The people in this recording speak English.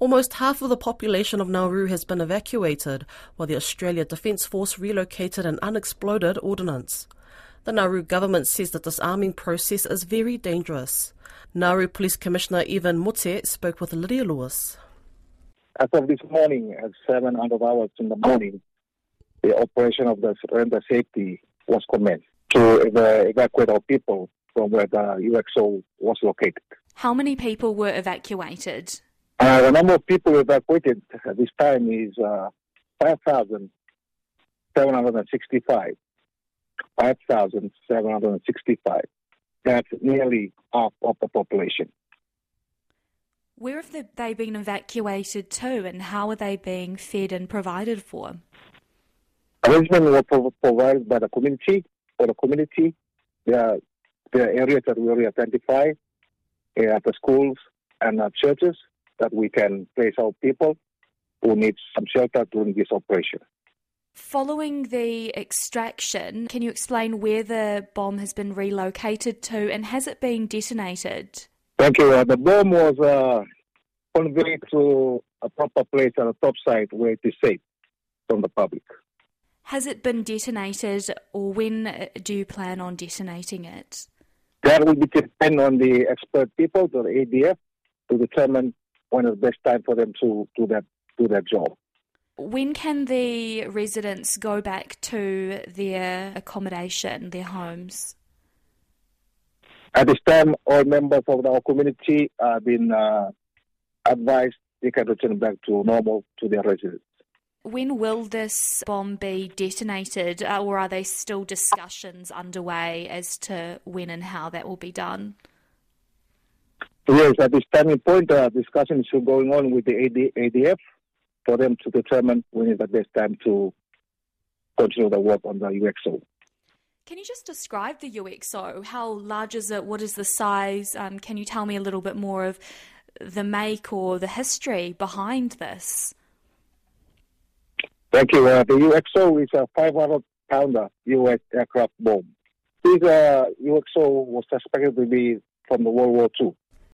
Almost half of the population of Nauru has been evacuated, while the Australia Defence Force relocated an unexploded ordnance. The Nauru government says the disarming process is very dangerous. Nauru Police Commissioner Evan Mute spoke with Lydia Lewis. As of this morning, at 700 hours in the morning, the operation of the surrender safety was commenced to evacuate our people from where the UXO was located. How many people were evacuated? Uh, the number of people evacuated at this time is uh, 5,765. 5,765. That's nearly half of the population. Where have they been evacuated to and how are they being fed and provided for? Arrangements were provided by the community. For the community, there are, there are areas that we already identify uh, at the schools and at churches that we can place our people who need some shelter during this operation. Following the extraction, can you explain where the bomb has been relocated to and has it been detonated? Thank you. Uh, the bomb was uh, conveyed to a proper place on the top site where it is safe from the public. Has it been detonated or when uh, do you plan on detonating it? That will depend on the expert people, the ADF, to determine when is the best time for them to do that do that job. When can the residents go back to their accommodation, their homes? At this time, all members of our community have been uh, advised they can return back to normal to their residence. When will this bomb be detonated, uh, or are there still discussions underway as to when and how that will be done? Yes, at this time point, uh, discussions are going on with the AD, ADF for them to determine when is the best time to continue the work on the UXO. Can you just describe the UXO? How large is it? What is the size? Um, can you tell me a little bit more of the make or the history behind this? Thank you. Uh, the UXO is a 500 pounder US aircraft bomb. This uh, UXO was suspected to be from the World War II.